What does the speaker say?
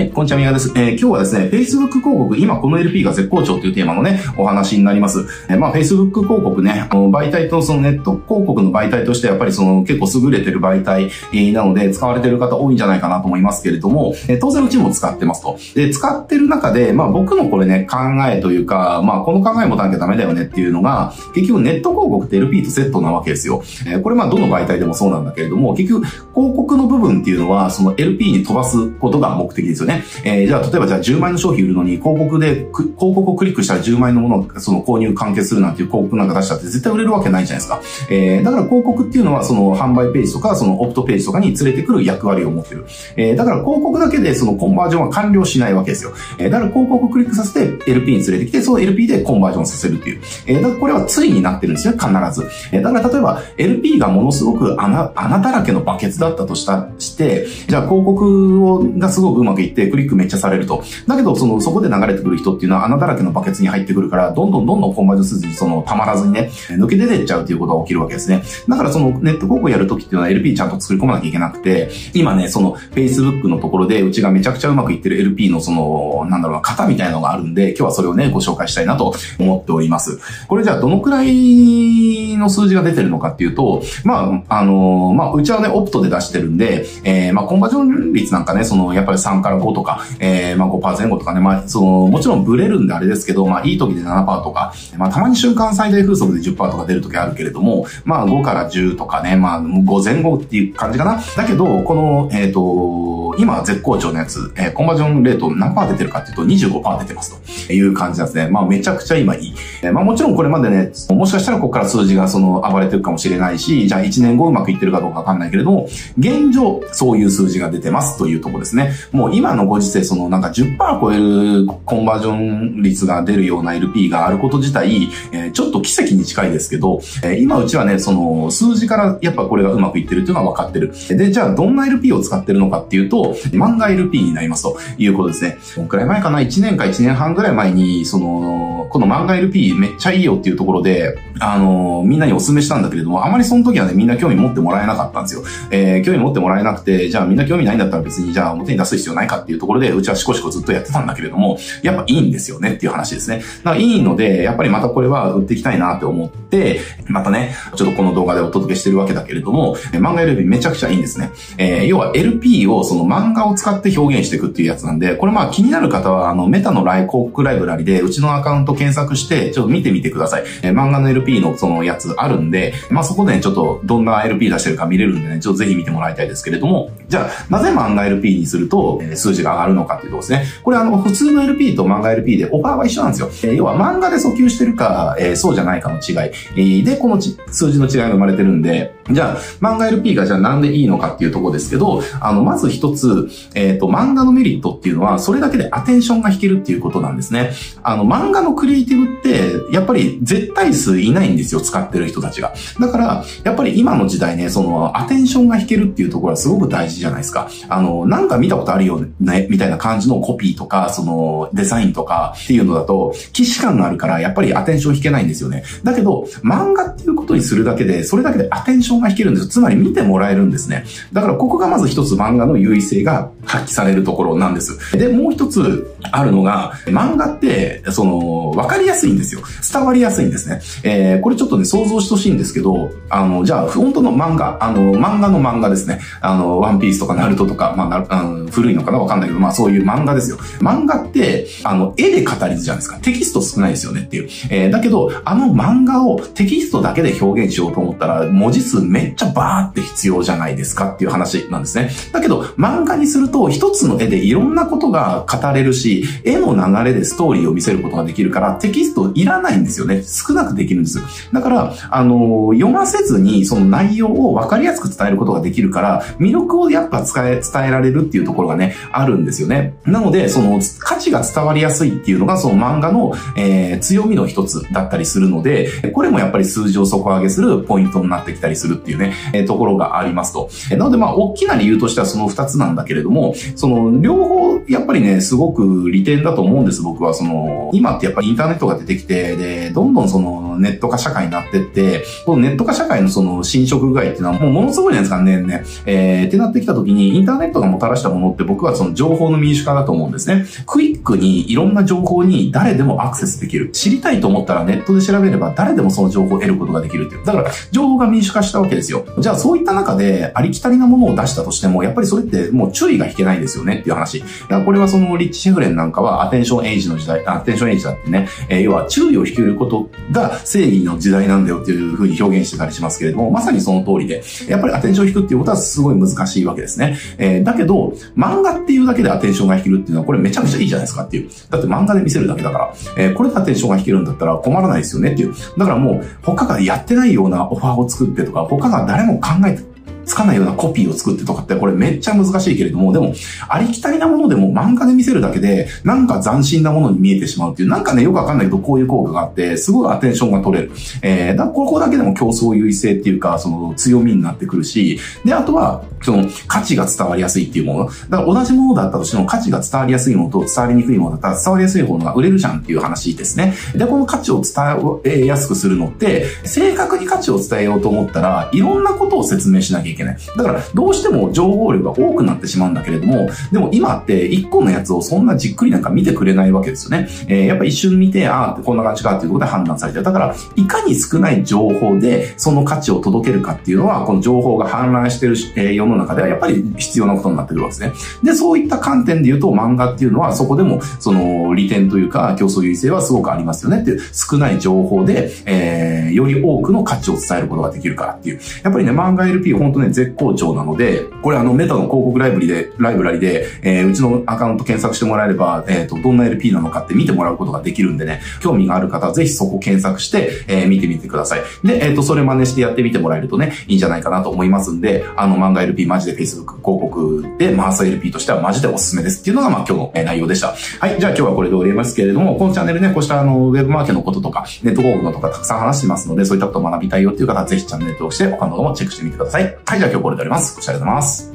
はい、こんにちは、みがです。えー、今日はですね、Facebook 広告、今この LP が絶好調というテーマのね、お話になります。えー、まあ、Facebook 広告ね、媒体とそのネット広告の媒体としてやっぱりその結構優れてる媒体なので使われてる方多いんじゃないかなと思いますけれども、えー、当然うちも使ってますと。で、使ってる中で、まあ僕のこれね、考えというか、まあこの考えもなきゃダメだよねっていうのが、結局ネット広告って LP とセットなわけですよ。えー、これまあどの媒体でもそうなんだけれども、結局広告の部分っていうのは、その LP に飛ばすことが目的ですよね。えー、じゃあ例えばじゃあ10万円の商品売るのに広告で、広告をクリックしたら10万円のものをその購入完結するなんていう広告なんか出したって絶対売れるわけないじゃないですか。えー、だから広告っていうのはその販売ページとかそのオプトページとかに連れてくる役割を持ってる。えー、だから広告だけでそのコンバージョンは完了しないわけですよ。えー、だから広告をクリックさせて LP に連れてきて、その LP でコンバージョンさせるっていう。えー、だからこれは対になってるんですよ、必ず。えー、だから例えば LP がものすごく穴、穴だらけのバケツだったとした、して、じゃあ広告をがすごくうまくいってクリックめっちゃされると。だけど、その、そこで流れてくる人っていうのは穴だらけのバケツに入ってくるから、どんどんどんどんコンバージョン数字にその、たまらずにね、抜け出てっちゃうっていうことが起きるわけですね。だからその、ネット広告やるときっていうのは LP ちゃんと作り込まなきゃいけなくて、今ね、その、Facebook のところで、うちがめちゃくちゃうまくいってる LP のその、なんだろうな、型みたいなのがあるんで、今日はそれをね、ご紹介したいなと思っております。これじゃあ、どのくらいの数字が出てるのかっていうと、まあ、あの、まあ、うちはね、オプトで出してるんで、えー、まあ、コンバージョン率なんかね、その、やっぱり3から5とか、えー、まあ、5%前後とかね、まあ、その、もちろんブレるんであれですけど、まあ、いい時で7%とか、まあ、たまに瞬間最大風速で10%とか出る時あるけれども、まあ、5から10とかね、まあ、5前後っていう感じかな。だけど、この、えっ、ー、と、今絶好調のやつ、えー、コンバージョンレート何パー出てるかっていうと25%出てますという感じなんですね。まあ、めちゃくちゃ今いい。えー、まあ、もちろんこれまでね、もしかしたらここから数字がその暴れてるかもしれないし、じゃあ1年後うまくいってるかどうかわかんないけれども、現状、そういう数字が出てますというところですね。もう今ののご時世、そのなんか10%超えるコンバージョン率が出るような LP があること自体、えー、ちょっと奇跡に近いですけど、えー、今うちはね、その数字からやっぱこれがうまくいってるっていうのは分かってる。で、じゃあどんな LP を使ってるのかっていうと、漫画 LP になりますということですね。このくらい前かな ?1 年か1年半ぐらい前に、その、この漫画 LP めっちゃいいよっていうところで、あの、みんなにお勧めしたんだけれども、あまりその時はね、みんな興味持ってもらえなかったんですよ。えー、興味持ってもらえなくて、じゃあみんな興味ないんだったら別にじゃあ表に出す必要ないかっていうところで、うちはシコシコずっとやってたんだけれども、やっぱいいんですよねっていう話ですね。だからいいので、やっぱりまたこれは売っていきたいなって思って、またね、ちょっとこの動画でお届けしてるわけだけれども、漫画 LP めちゃくちゃいいんですね。えー、要は LP をその漫画を使って表現していくっていうやつなんで、これまあ気になる方は、あの、メタのライ広告ライブラリで、うちのアカウント検索して、ちょっと見てみてください。えー、漫画の LP のそのやつあるんで、まあそこでね、ちょっとどんな LP 出してるか見れるんでね、ちょっとぜひ見てもらいたいですけれども、じゃあ、なぜ漫画 LP にすると、えー、数数字が上がるのかっていうとですね、これあの、普通の LP と漫画 LP でオファーは一緒なんですよ。えー、要は漫画で訴求してるか、えー、そうじゃないかの違い、えー、で、この数字の違いが生まれてるんで、じゃあ、漫画 LP がじゃあなんでいいのかっていうところですけど、あの、まず一つ、えっ、ー、と、漫画のメリットっていうのは、それだけでアテンションが引けるっていうことなんですね。あの、漫画のクリエイティブって、やっぱり絶対数いないんですよ、使ってる人たちが。だから、やっぱり今の時代ね、その、アテンションが引けるっていうところはすごく大事じゃないですか。あの、なんか見たことあるよね、ねみたいな感じのコピーとか、その、デザインとかっていうのだと、既視感があるから、やっぱりアテンション引けないんですよね。だけど、漫画っていうことにするだけで、それだけでアテンションが引けるんですよ。つまり見てもらえるんですね。だからここがまず一つ漫画の優位性が発揮されるところなんです。で、もう一つあるのが、漫画って、その、わかりやすいんですよ。伝わりやすいんですね。えー、これちょっとね、想像してほしいんですけど、あの、じゃあ、本当の漫画、あの、漫画の漫画ですね。あの、ワンピースとかナルトとか、まあ、あの古いのかなかんないけど、まあそういう漫画ですよ。漫画って、あの、絵で語りずじゃないですか？テキスト少ないですよねっていう。えー、だけど、あの漫画をテキストだけで表現しようと思ったら、文字数めっちゃバーって必要じゃないですかっていう話なんですね。だけど、漫画にすると、一つの絵でいろんなことが語れるし、絵の流れでストーリーを見せることができるから、テキストいらないんですよね。少なくできるんです。だから、あの、読ませずに、その内容を分かりやすく伝えることができるから、魅力をやっぱ伝え、伝えられるっていうところがね、あるんですよね。なので、その、価値が伝わりやすいっていうのが、その漫画の、えー、強みの一つだったりするので、これもやっぱり数字を底上げするポイントになってきたりするっていうね、えー、ところがありますと。なので、まあ、大きな理由としてはその二つなんだけれども、その、両方、やっぱりね、すごく利点だと思うんです、僕は。その、今ってやっぱりインターネットが出てきて、で、どんどんその、ネット化社会になってって、このネット化社会のその侵食具合っていうのはもうものすごいじゃないですか、年々。えー、ってなってきた時に、インターネットがもたらしたものって僕はその情報の民主化だと思うんですね。クイックにいろんな情報に誰でもアクセスできる。知りたいと思ったらネットで調べれば誰でもその情報を得ることができるっていう。だから、情報が民主化したわけですよ。じゃあそういった中でありきたりなものを出したとしても、やっぱりそれってもう注意が引けないですよねっていう話。これはそのリッチ・シェフレンなんかはアテンションエイジの時代、アテンションエイジだってね、えー、要は注意を引けることが正義の時代なんだよっていうふうに表現してたりしますけれども、まさにその通りで、やっぱりアテンションを引くっていうことはすごい難しいわけですね。えー、だけど、漫画っていうだけでアテンションが引けるっていうのはこれめちゃくちゃいいじゃないですかっていう。だって漫画で見せるだけだから、えー、これでアテンションが引けるんだったら困らないですよねっていう。だからもう他がやってないようなオファーを作ってとか、他が誰も考えてつかないようなコピーを作ってとかって、これめっちゃ難しいけれども、でも、ありきたりなものでも漫画で見せるだけで、なんか斬新なものに見えてしまうっていう、なんかね、よくわかんないけど、こういう効果があって、すごいアテンションが取れる。えー、だここだけでも競争優位性っていうか、その強みになってくるし、で、あとは、その価値が伝わりやすいっていうもの。だから同じものだったとしても価値が伝わりやすいものと伝わりにくいものだったら伝わりやすい方が売れるじゃんっていう話ですね。で、この価値を伝えやすくするのって、正確に価値を伝えようと思ったら、いろんなことを説明しなきゃいけない。だから、どうしても情報量が多くなってしまうんだけれども、でも今って一個のやつをそんなじっくりなんか見てくれないわけですよね。えー、やっぱ一瞬見て、ああ、こんな感じかっていうことで判断されてる。だから、いかに少ない情報でその価値を届けるかっていうのは、この情報が氾濫してる、えー、の中ではやっぱり必要なことになってるわけですね。で、そういった観点で言うと漫画っていうのはそこでもその利点というか競争優位性はすごくありますよねっていう少ない情報で、えー、より多くの価値を伝えることができるからっていう。やっぱりね、漫画 LP 本当ね、絶好調なので、これあのメタの広告ライブリで、ライブラリで、えー、うちのアカウント検索してもらえれば、えっ、ー、と、どんな LP なのかって見てもらうことができるんでね、興味がある方はぜひそこ検索して、えー、見てみてください。で、えっ、ー、と、それ真似してやってみてもらえるとね、いいんじゃないかなと思いますんで、あの漫画 LP マジで Facebook 広告で回す LP としてはマジでおすすめですっていうのが、まあ今日の内容でした。はい、じゃあ今日はこれで終わりますけれども、このチャンネルね、こうしたあの、ウェブマーケのこととか、ネット広告のとかたくさん話してますので、そういったことを学びたいよっていう方はぜひチャンネル登録して他の動画もチェックしてみてください。はい、じゃあ今日これで終わります。ご視聴ありがとうございます。